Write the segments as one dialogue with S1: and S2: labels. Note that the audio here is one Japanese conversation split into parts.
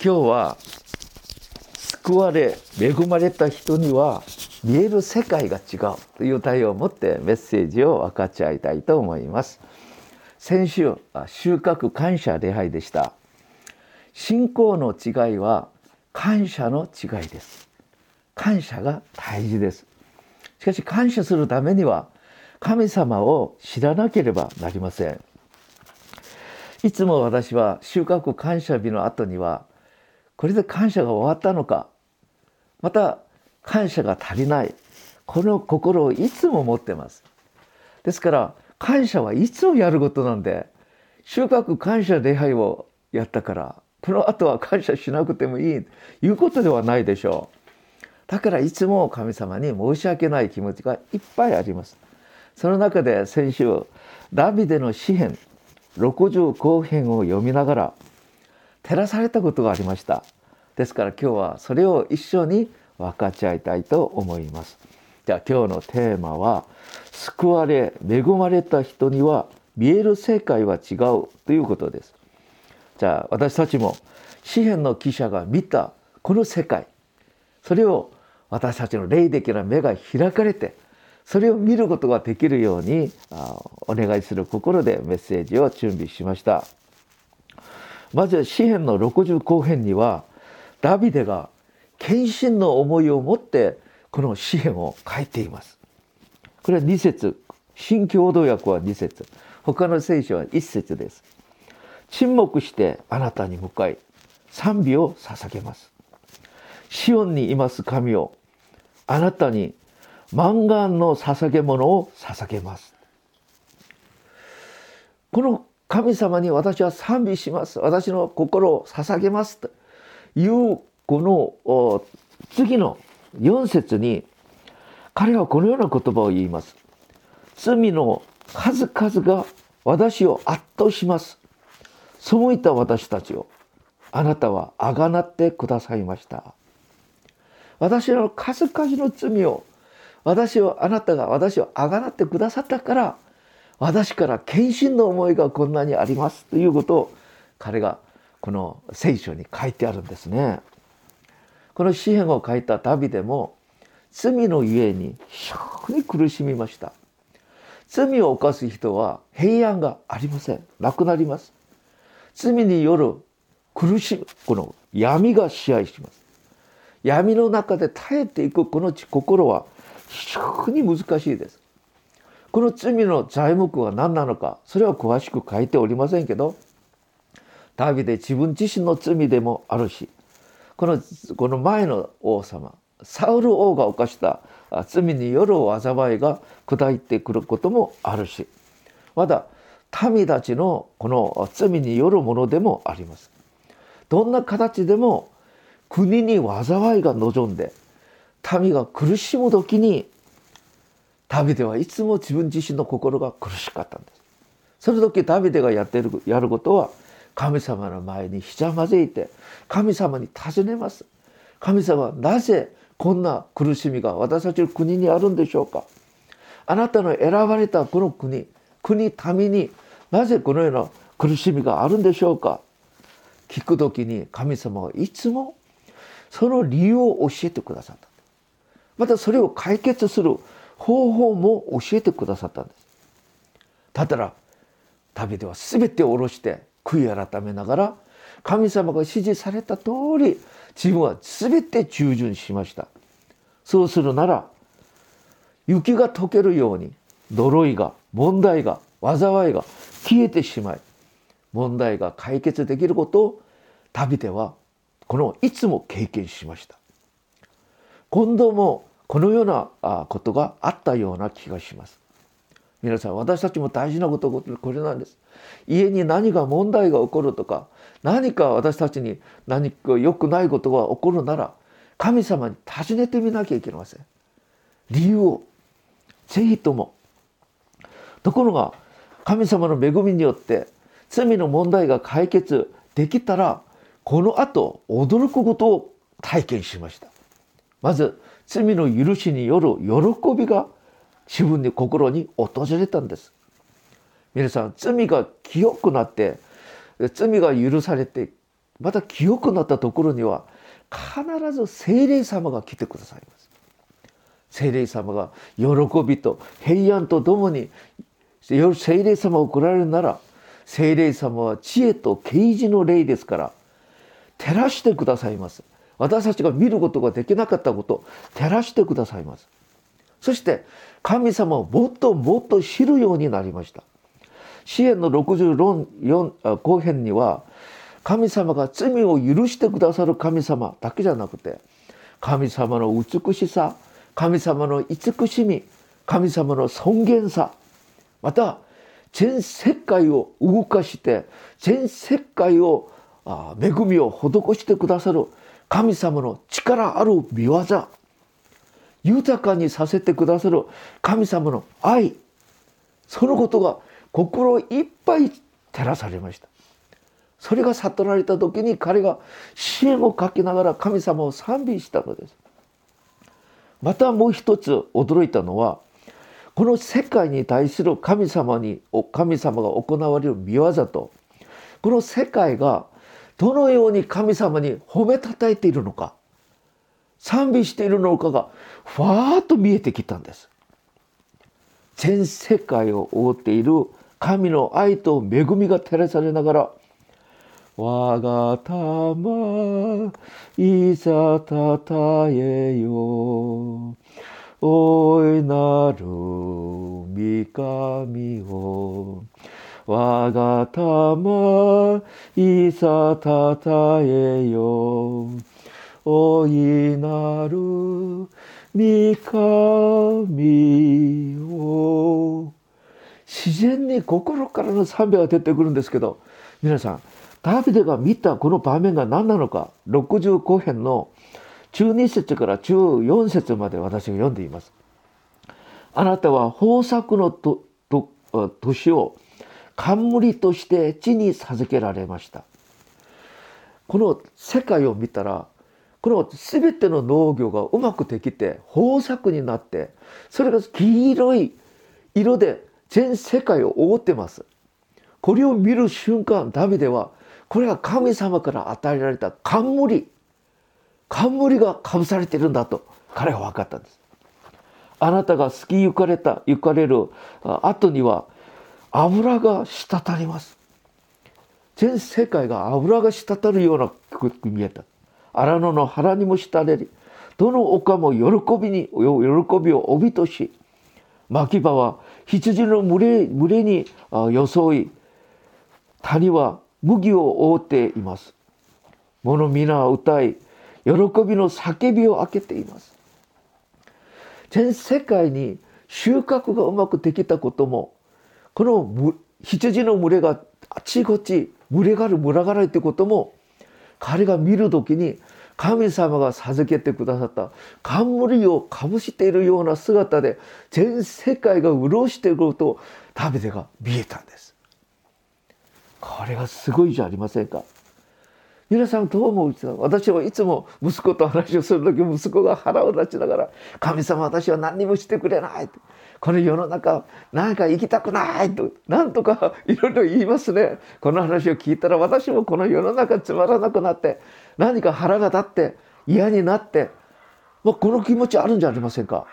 S1: 今日は救われ恵まれた人には見える世界が違うという題を持ってメッセージを分かち合いたいと思います。先週収穫感謝礼拝でした。信仰の違いは感謝の違いです。感謝が大事です。しかし感謝するためには神様を知らなければなりません。いつも私は収穫感謝日の後にはこれで感謝が終わったのか。また感謝が足りない。この心をいつも持ってます。ですから感謝はいつもやることなんで収穫感謝礼拝をやったからこの後は感謝しなくてもいいということではないでしょう。だからいつも神様に申し訳ない気持ちがいっぱいあります。その中で先週ダビデの詩篇65編を読みながら照らされたことがありました。ですから今日はそれを一緒に分かち合いたいと思います。じゃあ今日のテーマは救われ恵まれた人には見える世界は違うということです。じゃあ私たちも詩篇の記者が見たこの世界それを私たちの霊的な目が開かれてそれを見ることができるようにお願いする心でメッセージを準備しました。まず詩篇の60後編にはダビデが献身の思いを持ってこの詩篇を書いています。これは2節。新共同訳は2節。他の聖書は1節です。沈黙してあなたに向かい賛美を捧げます。シオンにいます神をあなたに満願の捧げ物を捧げます。この神様に私は賛美します。私の心を捧げます。というこの次の4節に彼はこのような言葉を言います。罪の数々が私を圧倒します。背いた私たちをあなたはあがなってくださいました。私の数々の罪を私をあなたが私をあがなってくださったから私から献身の思いがこんなにありますということを彼がこの聖書に書いてあるんですね。この詩篇を書いたダビデも罪のゆえに非常に苦しみました。罪を犯す人は平安がありません。なくなります。罪による苦しむ、この闇が支配します。闇の中で耐えていくこの心は非常に難しいです。この罪の材木は何なのか、それは詳しく書いておりませんけど、ダビデ自分自身の罪でもあるし、このこの前の王様、サウル王が犯した罪による災いが砕いてくることもあるし、まだ民たちのこの罪によるものでもあります。どんな形でも国に災いが望んで民が苦しむ時にダビデはいつも自分自身の心が苦しかったんです。その時ダビデがやってるやることは神様の前にひざまずいて神様に尋ねます。神様なぜこんな苦しみが私たちの国にあるんでしょうかあなたの選ばれたこの国国民になぜこのような苦しみがあるんでしょうか聞く時に神様はいつもその理由を教えてくださったまたそれを解決する方法も教えてくださったんです。だったらダビデは全てを下ろして悔い改めながら神様が指示された通り自分は全て従順しました。そうするなら雪が溶けるように呪いが問題が災いが消えてしまい問題が解決できることをダビデはこのいつも経験しました。今度もこのようなことがあったような気がします。皆さん私たちも大事なことこれなんです。家に何か問題が起こるとか何か私たちに何か良くないことが起こるなら神様に尋ねてみなきゃいけません。理由をぜひとも。ところが神様の恵みによって罪の問題が解決できたらこの後驚くことを体験しました。まず罪の許しによる喜びが自分に心に訪れたんです。皆さん罪が清くなって罪が許されてまた清くなったところには必ず聖霊様が来てくださいます。聖霊様が喜びと平安とともに聖霊様を来られるなら聖霊様は知恵と啓示の霊ですから照らしてくださいます。私たちが見ることができなかったこと照らしてくださいます。そして神様をもっともっと知るようになりました。支援の64後編には神様が罪を許してくださる神様だけじゃなくて神様の美しさ神様の慈しみ神様の尊厳さまた全世界を動かして全世界を恵みを施してくださる神様の力ある見業。豊かにさせてくださる神様の愛。そのことが心いっぱい照らされました。それが悟られた時に彼が支援をかけながら神様を賛美したのです。またもう一つ驚いたのはこの世界に対する神様に神様が行われる見業とこの世界がどのように神様に褒めたたえているのか賛美しているのかがふわーっと見えてきたんです。全世界を覆っている神の愛と恵みが照らされながら我が玉いざたたえよおいなる三神を我が玉いざたたえよ。おいなる三神を。自然に心からの賛美が出てくるんですけど皆さんダビデが見たこの場面が何なのか？65編の12節から14節まで私が読んでいます。あなたは豊作のとと年を冠として地に授けられました。この世界を見たらこの全ての農業がうまくできて豊作になってそれが黄色い色で全世界を覆ってます。これを見る瞬間ダビデはこれは神様から与えられた冠冠がかぶされてるんだと彼は分かったんですあなたが好き行かれた行かれる後には油が滴ります全世界が油が滴るような曲に見えた荒野の腹にも滴りどの丘も喜びに喜びを帯とし牧場は羊の群れ群れに装い谷は麦を覆っています。物皆歌い、喜びの叫びを開けています。全世界に収穫がうまくできたことも、この羊の群れがあちこち群れがる群がるってことも、彼が見る時に神様が授けてくださった冠をかぶしているような姿で全世界が潤していることをダビデが見えたんです。これがすごいじゃありませんか皆さんどう思う私はいつも息子と話をする時息子が腹を立ちながら「神様私は何にもしてくれない」この世の中なんか行きたくない」となんとか いろいろ言いますね。この話を聞いたら私もこの世の中つまらなくなって何か腹が立って嫌になってもうこの気持ちあるんじゃありませんか？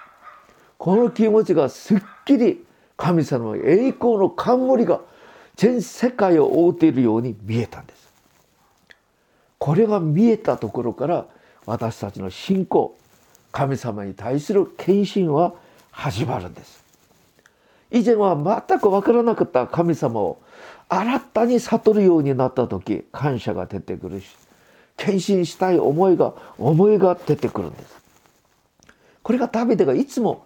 S1: この気持ちがすっきり神様の栄光の冠が全世界を覆っているように見えたんです。これが見えたところから私たちの信仰神様に対する献身は始まるんです。以前は全く分からなかった神様を新たに悟るようになった時感謝が出てくるし献身したい思いが思いが出てくるんです。これがダビデがいつも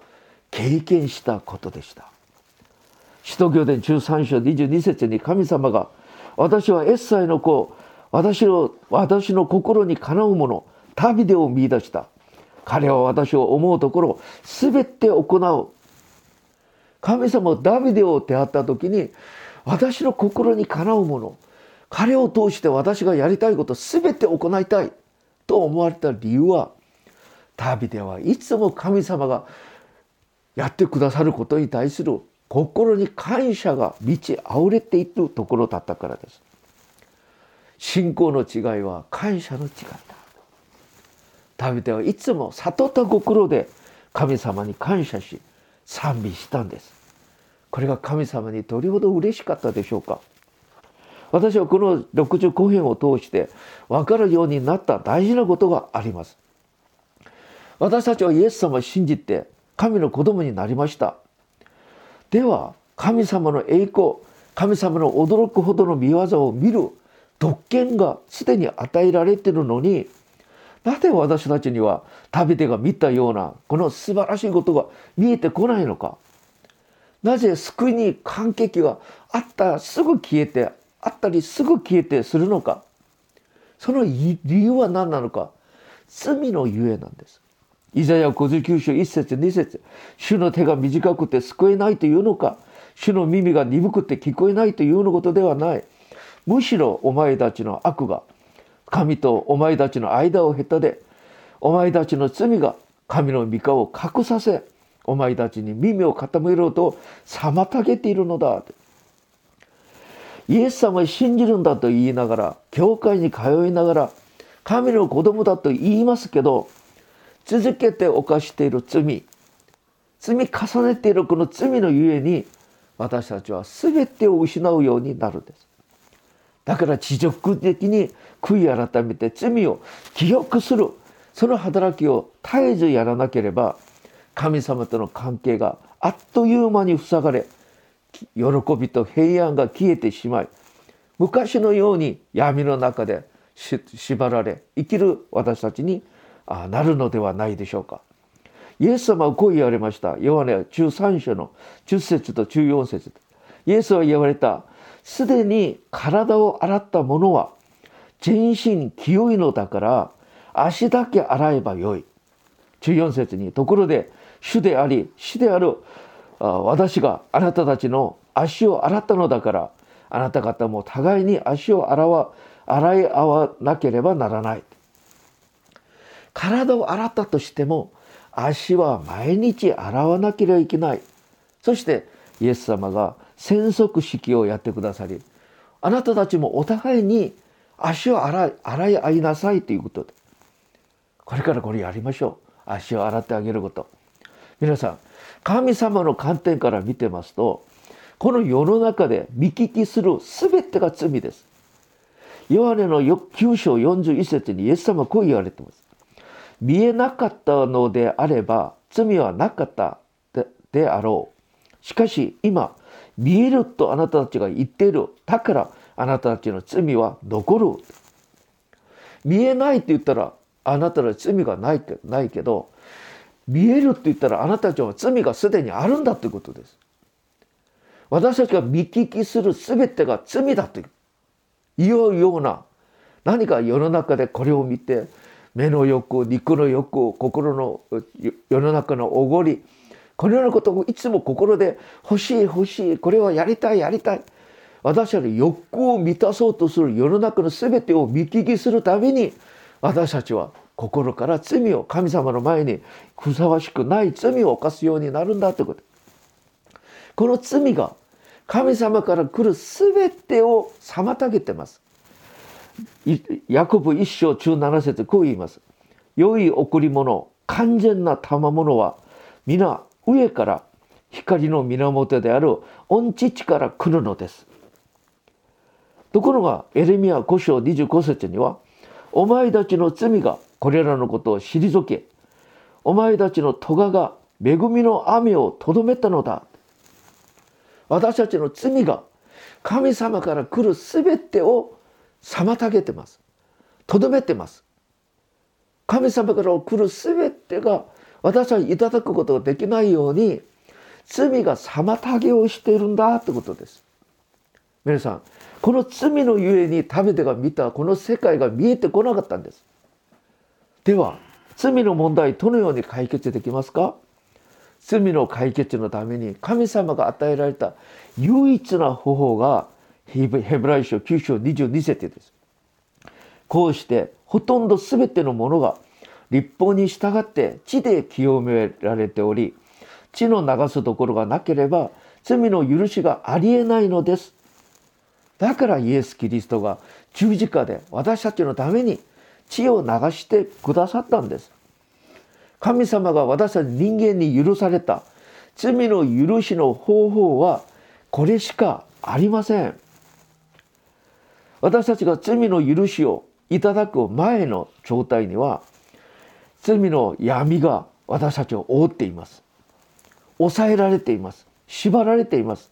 S1: 経験したことでした。使徒行伝13章22節に神様が私はエッサイの子私の私の心にかなうものダビデを見出した彼は私を思うところを全て行う神様ダビデを出会った時に私の心にかなうもの彼を通して私がやりたいこと全て行いたいと思われた理由はダビデはいつも神様がやってくださることに対する心に感謝が満ち溢れているところだったからです。信仰の違いは感謝の違いだ。ダビデはいつも悟った心で神様に感謝し賛美したんです。これが神様にどれほど嬉しかったでしょうか。私はこの65編を通して分かるようになった大事なことがあります。私たちはイエス様を信じて神の子供になりました。では神様の栄光神様の驚くほどの見業を見る特権がすでに与えられてるのになぜ私たちには旅手が見たようなこの素晴らしいことが見えてこないのか。なぜ救いに感激があったらすぐ消えてあったりすぐ消えてするのか。その理由は何なのか。罪のゆえなんです。イザヤ59章1節2節。主の手が短くて救えないというのか。主の耳が鈍くて聞こえないというのことではない。むしろお前たちの悪が神とお前たちの間を下手でお前たちの罪が神の御顔を隠させお前たちに耳を傾けろと妨げているのだ。イエス様を信じるんだと言いながら教会に通いながら神の子供だと言いますけど続けて犯している罪積み重ねているこの罪のゆえに私たちは全てを失うようになるんです。だから持続的に悔い改めて罪を記憶するその働きを絶えずやらなければ神様との関係があっという間に塞がれ喜びと平安が消えてしまい昔のように闇の中で縛られ生きる私たちになるのではないでしょうか。イエス様はこう言われました。ヨハネ13章の10節と14節イエスは言われた。すでに体を洗った者は全身清いのだから足だけ洗えばよい。14節にところで主であり死である私があなたたちの足を洗ったのだからあなた方も互いに足を洗わ洗い合わなければならない。体を洗ったとしても足は毎日洗わなければいけない。そしてイエス様が洗足式をやってくださりあなたたちもお互いに足を洗い洗い合いなさいということでこれからこれやりましょう。足を洗ってあげること。皆さん神様の観点から見てますとこの世の中で見聞きする全てが罪です。ヨハネの9章41節にイエス様はこう言われてます。見えなかったのであれば罪はなかったであろう。しかし今見えるとあなたたちが言っているだからあなたたちの罪は残る見えないって言ったらあなたの罪がないってないけど見えるって言ったらあなたたちは罪がすでにあるんだということです。私たちが見聞きする全てが罪だというような何か世の中でこれを見て目の欲肉の欲心の世の中のおごりこのようなことをいつも心で欲しい欲しいこれはやりたいやりたい。私たちの欲求を満たそうとする世の中の全てを見聞きするために私たちは心から罪を神様の前にふさわしくない罪を犯すようになるんだってこと。この罪が神様から来る全てを妨げてます。ヤコブ一章中七節こう言います。良い贈り物完全な賜物は皆上から光の源である御父から来るのです。ところがエレミア5章25節にはお前たちの罪がこれらのことを退けお前たちの咎が恵みの雨をとどめたのだ。私たちの罪が神様から来る全てを妨げてます。とどめてます。神様から来る全てが私はいただくことができないように罪が妨げをしているんだってことです。皆さんこの罪のゆえに食べてが見たこの世界が見えてこなかったんです。では罪の問題どのように解決できますか？罪の解決のために神様が与えられた唯一な方法がヘブライ書9章22節です。こうしてほとんど全てのものが立法に従って地で清められており地の流すところがなければ罪の許しがありえないのですだからイエス・キリストが十字架で私たちのために血を流してくださったんです。神様が私たち人間に許された罪の許しの方法はこれしかありません。私たちが罪の許しをいただく前の状態には罪の闇が私たちを覆っています。抑えられています。縛られています。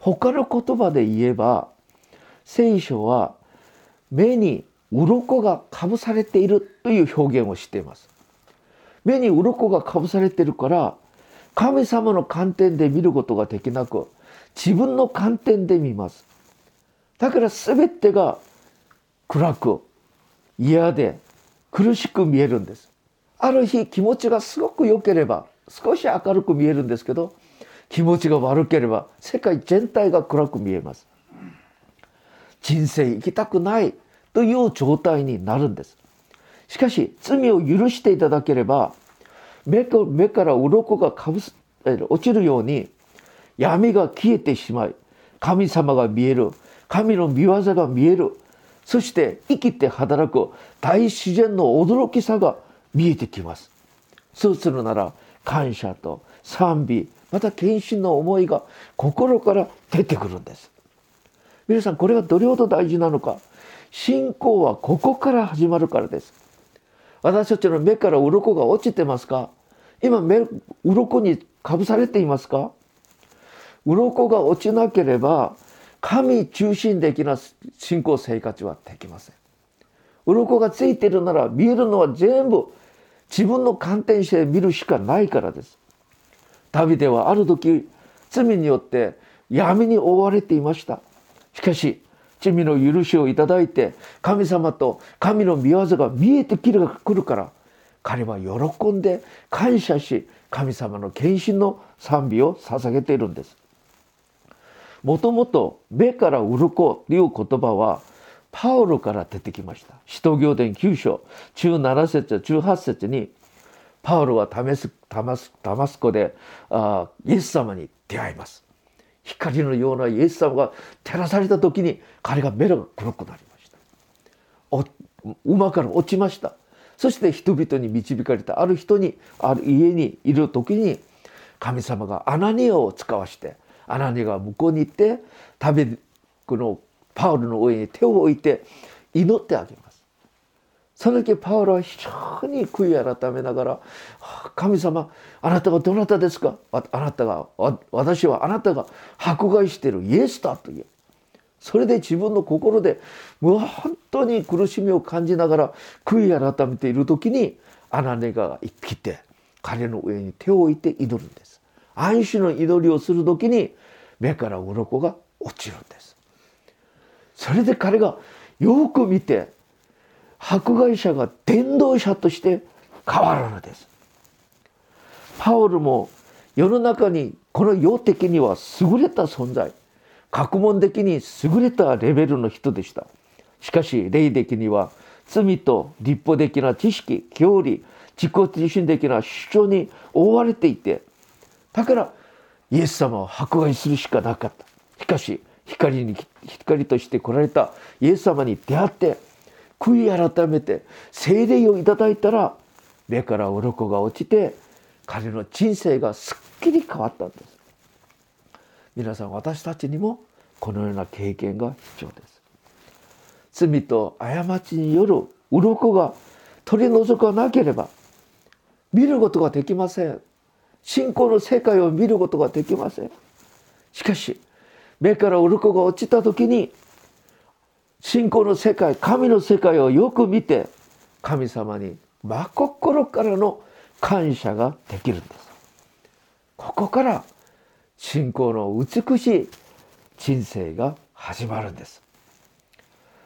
S1: 他の言葉で言えば聖書は目に鱗がかぶされているという表現をしています。目に鱗がかぶされているから神様の観点で見ることができなく自分の観点で見ます。だから全てが暗く嫌で苦しく見えるんです。ある日気持ちがすごく良ければ少し明るく見えるんですけど気持ちが悪ければ世界全体が暗く見えます。人生生きたくないという状態になるんです。しかし罪を許していただければ目から鱗がかぶす落ちるように闇が消えてしまい神様が見える神の見業が見えるそして生きて働く大自然の驚きさが見えてきます。そうするなら感謝と賛美また献身の思いが心から出てくるんです。皆さんこれがどれほど大事なのか。信仰はここから始まるからです。私たちの目から鱗が落ちてますか。今目鱗にかぶされていますか。鱗が落ちなければ神中心的な信仰生活はできません。鱗がついているなら見えるのは全部自分の観点して見るしかないからです。ダビデはある時罪によって闇に覆われていました。しかし罪の許しをいただいて神様と神の御業が見えてくるから彼は喜んで感謝し神様の献身の賛美を捧げているんです。もともと目から鱗という言葉はパウロから出てきました。使徒行伝9章17節18節にパウロはタメスタマスタマスコであイエス様に出会います。光のようなイエス様が照らされた時に彼が目が黒くなりました。馬から落ちました。そして人々に導かれたある人にある家にいる時に神様がアナニアを使わしてアナニアが向こうに行って食べこのパウロの上に手を置いて祈ってあげます。その時パウロは非常に悔い改めながら「神様あなたがどなたですか？あなたが私はあなたが迫害しているイエスだ」と言う。それで自分の心でもう本当に苦しみを感じながら悔い改めている時にアナネガが来て彼の上に手を置いて祈るんです。安心の祈りをする時に目から鱗が落ちるんですそれで彼がよく見て迫害者が伝道者として変わるのです。パウルも世の中にこの世的には優れた存在学問的に優れたレベルの人でした。しかし霊的には罪と立法的な知識教理自己自身的な主張に覆われていてだからイエス様を迫害するしかなかった。しかし光に光として来られたイエス様に出会って悔い改めて聖霊をいただいたら目から鱗が落ちて彼の人生がすっきり変わったんです。皆さん私たちにもこのような経験が必要です。罪と過ちによる鱗が取り除かなければ見ることができません。信仰の世界を見ることができません。しかし目から鱗が落ちた時に信仰の世界神の世界をよく見て神様に真心からの感謝ができるんです。ここから信仰の美しい人生が始まるんです。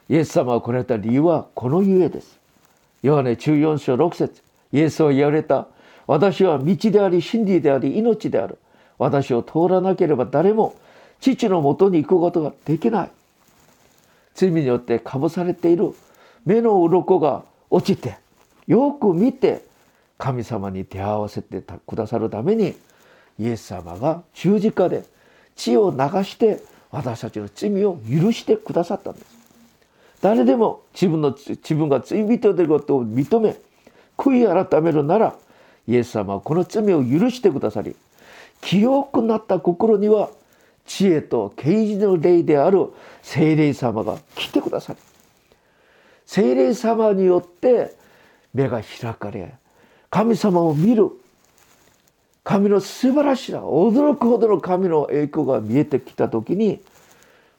S1: イエス様が来られた理由はこのゆえです。ヨハネ14章6節。イエスは言われた。私は道であり真理であり命である。私を通らなければ誰も父のもとに行くことができない。罪によってかぶされている目の鱗が落ちてよく見て神様に手合わせてくださるためにイエス様が十字架で血を流して私たちの罪を許してくださったんです誰でも自分の自分が罪人であることを認め悔い改めるならイエス様はこの罪を許してくださり清くなった心には知恵と啓示の霊である聖霊様が来てくださり聖霊様によって目が開かれ神様を見る神の素晴らしな驚くほどの神の栄光が見えてきた時に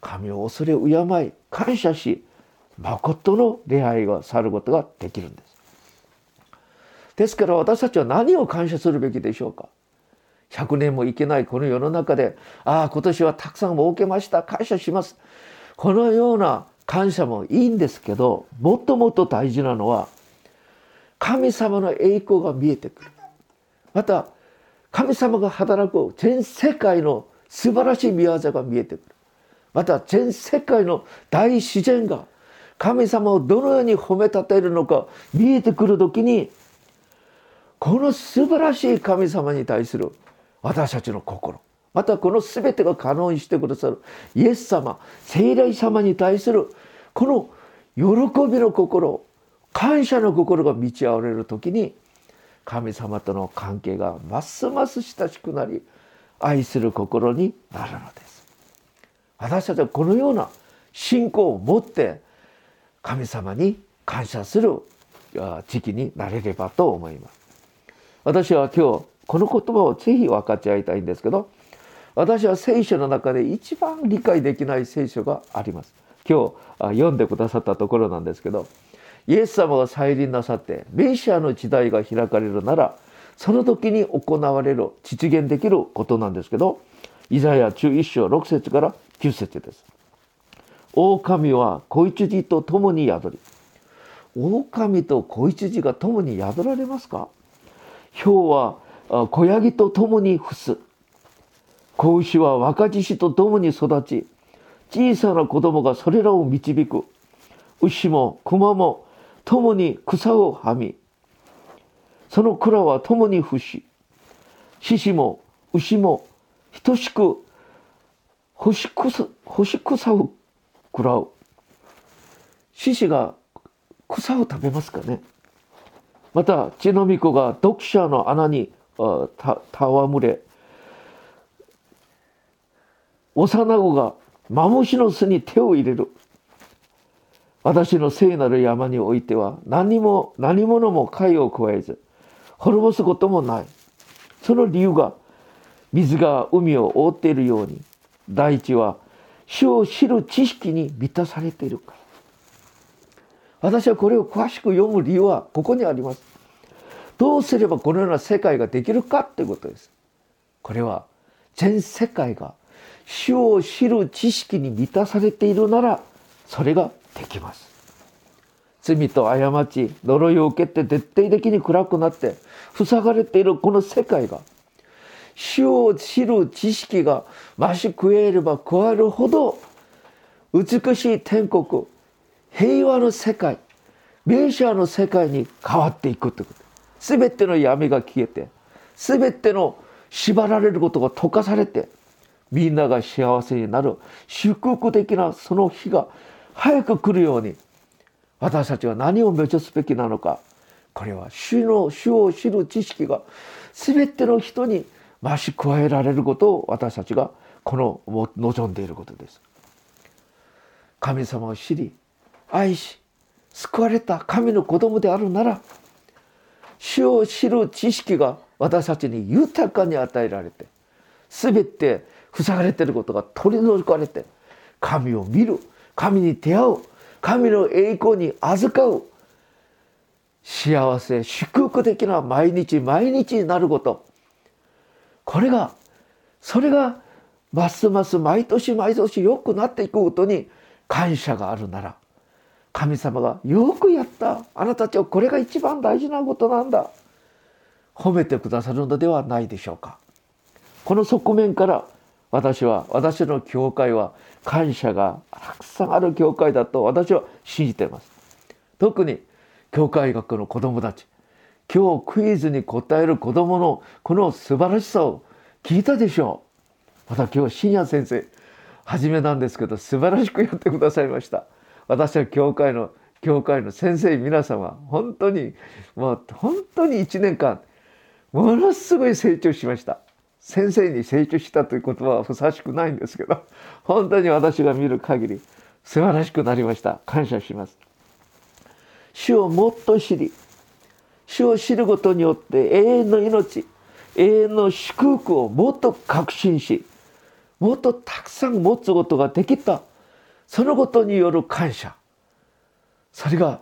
S1: 神を恐れ敬い感謝し誠の礼拝が去ることができるんです。ですから私たちは何を感謝するべきでしょうか？100年もいけないこの世の中でああ今年はたくさん儲けました。感謝します。このような感謝もいいんですけどもっともっと大事なのは神様の栄光が見えてくる。また神様が働く全世界の素晴らしい見業が見えてくる。また全世界の大自然が神様をどのように褒めたてるのか見えてくる時にこの素晴らしい神様に対する私たちの心。またこの全てが可能にしてくださるイエス様聖霊様に対するこの喜びの心感謝の心が満ち溢れる時に神様との関係がますます親しくなり愛する心になるのです。私たちはこのような信仰を持って神様に感謝する時期になれればと思います。私は今日この言葉をぜひ分かち合いたいんですけど私は聖書の中で一番理解できない聖書があります今日読んでくださったところなんですけどイエス様が再臨なさってメシアの時代が開かれるならその時に行われる実現できることなんですけどイザヤ11章6節から9節です。狼は子羊と共に宿り狼と子羊が共に宿られますか？豹は子ヤギと共に伏す。子牛は若獅子と共に育ち小さな子供がそれらを導く。牛も熊も共に草をはみその蔵は共に伏し獅子も牛も等しく干し草干し草を食らう。獅子が草を食べますかね。また血の巫女が読者の穴に戯れ幼子がマムシの巣に手を入れる。私の聖なる山においては何も何者も貝を加えず滅ぼすこともない。その理由が水が海を覆っているように大地は主を知る知識に満たされているから。私はこれを詳しく読む理由はここにあります。どうすればこのような世界ができるかということです。これは全世界が主を知る知識に満たされているならそれができます。罪と過ち呪いを受けて徹底的に暗くなって塞がれているこの世界が主を知る知識が増し加えれば加えるほど美しい天国平和の世界名シの世界に変わっていくということ。全ての闇が消えて全ての縛られることが溶かされてみんなが幸せになる祝福的なその日が早く来るように私たちは何を目指すべきなのかこれは主の主を知る知識が全ての人に増し加えられることを私たちがこの望んでいることです。神様を知り愛し救われた神の子供であるなら主を知る知識が私たちに豊かに与えられて全て塞がれていることが取り除かれて神を見る神に出会う神の栄光に預かう幸せ祝福的な毎日毎日になること。これがそれがますます毎年毎年良くなっていくことに感謝があるなら神様がよくやった。あなたたちはこれが一番大事なことなんだ。褒めてくださるのではないでしょうか。この側面から私は私の教会は感謝がたくさんある教会だと私は信じています。特に教会学の子供たち。今日クイズに答える子供のこの素晴らしさを聞いたでしょう。また今日深夜先生初めなんですけど素晴らしくやってくださいました。私は教会の教会の先生皆様本当にもう本当に1年間ものすごい成長しました。先生に成長したという言葉はふさわしくないんですけど 本当に私が見る限り素晴らしくなりました。感謝します。主をもっと知り主を知ることによって永遠の命永遠の祝福をもっと確信しもっとたくさん持つことができた。そのことによる感謝。それが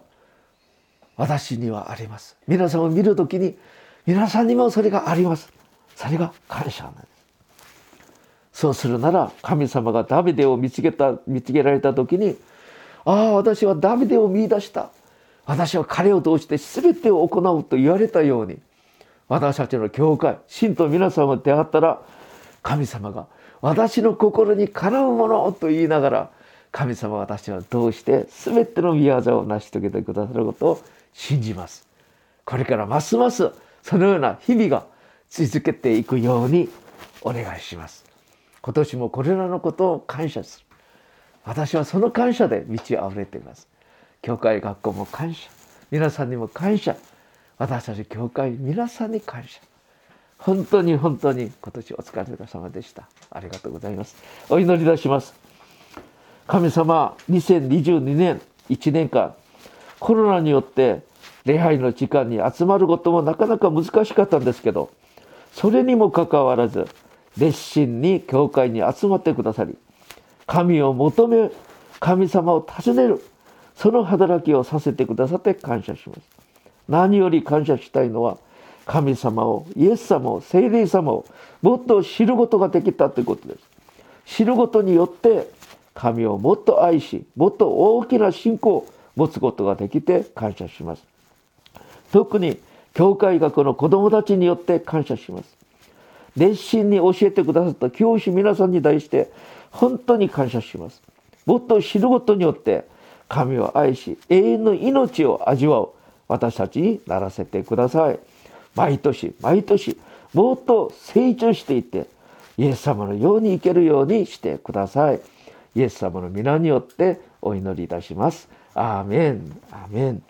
S1: 私にはあります。皆さんを見る時に皆さんにもそれがあります。それが感謝なんです。そうするなら神様がダビデを見つけた見つけられた時にああ私はダビデを見出した。私は彼を通して全てを行うと言われたように私たちの教会信徒皆さんが出会ったら神様が私の心にかなうものと言いながら神様は私はどうして全ての御業を成し遂げてくださることを信じます。これからますますそのような日々が続けていくようにお願いします。今年もこれらのことを感謝する。私はその感謝で満ち溢れています。教会学校も感謝。皆さんにも感謝。私たち教会皆さんに感謝。本当に本当に今年お疲れ様でした。ありがとうございます。お祈り出します。神様、2022年1年間、コロナによって礼拝の時間に集まることもなかなか難しかったんですけど、それにもかかわらず、熱心に教会に集まってくださり、神を求め、神様を訪ねる、その働きをさせてくださって感謝します。何より感謝したいのは、神様を、イエス様を、聖霊様をもっと知ることができたということです。知ることによって神をもっと愛し、もっと大きな信仰を持つことができて感謝します。特に教会学の子供たちによって感謝します。熱心に教えてくださった教師皆さんに対して本当に感謝します。もっと知ることによって神を愛し永遠の命を味わう私たちにならせてください。毎年毎年もっと成長していってイエス様のように生けるようにしてください。イエス様の皆によってお祈りいたします。アーメン。アーメン。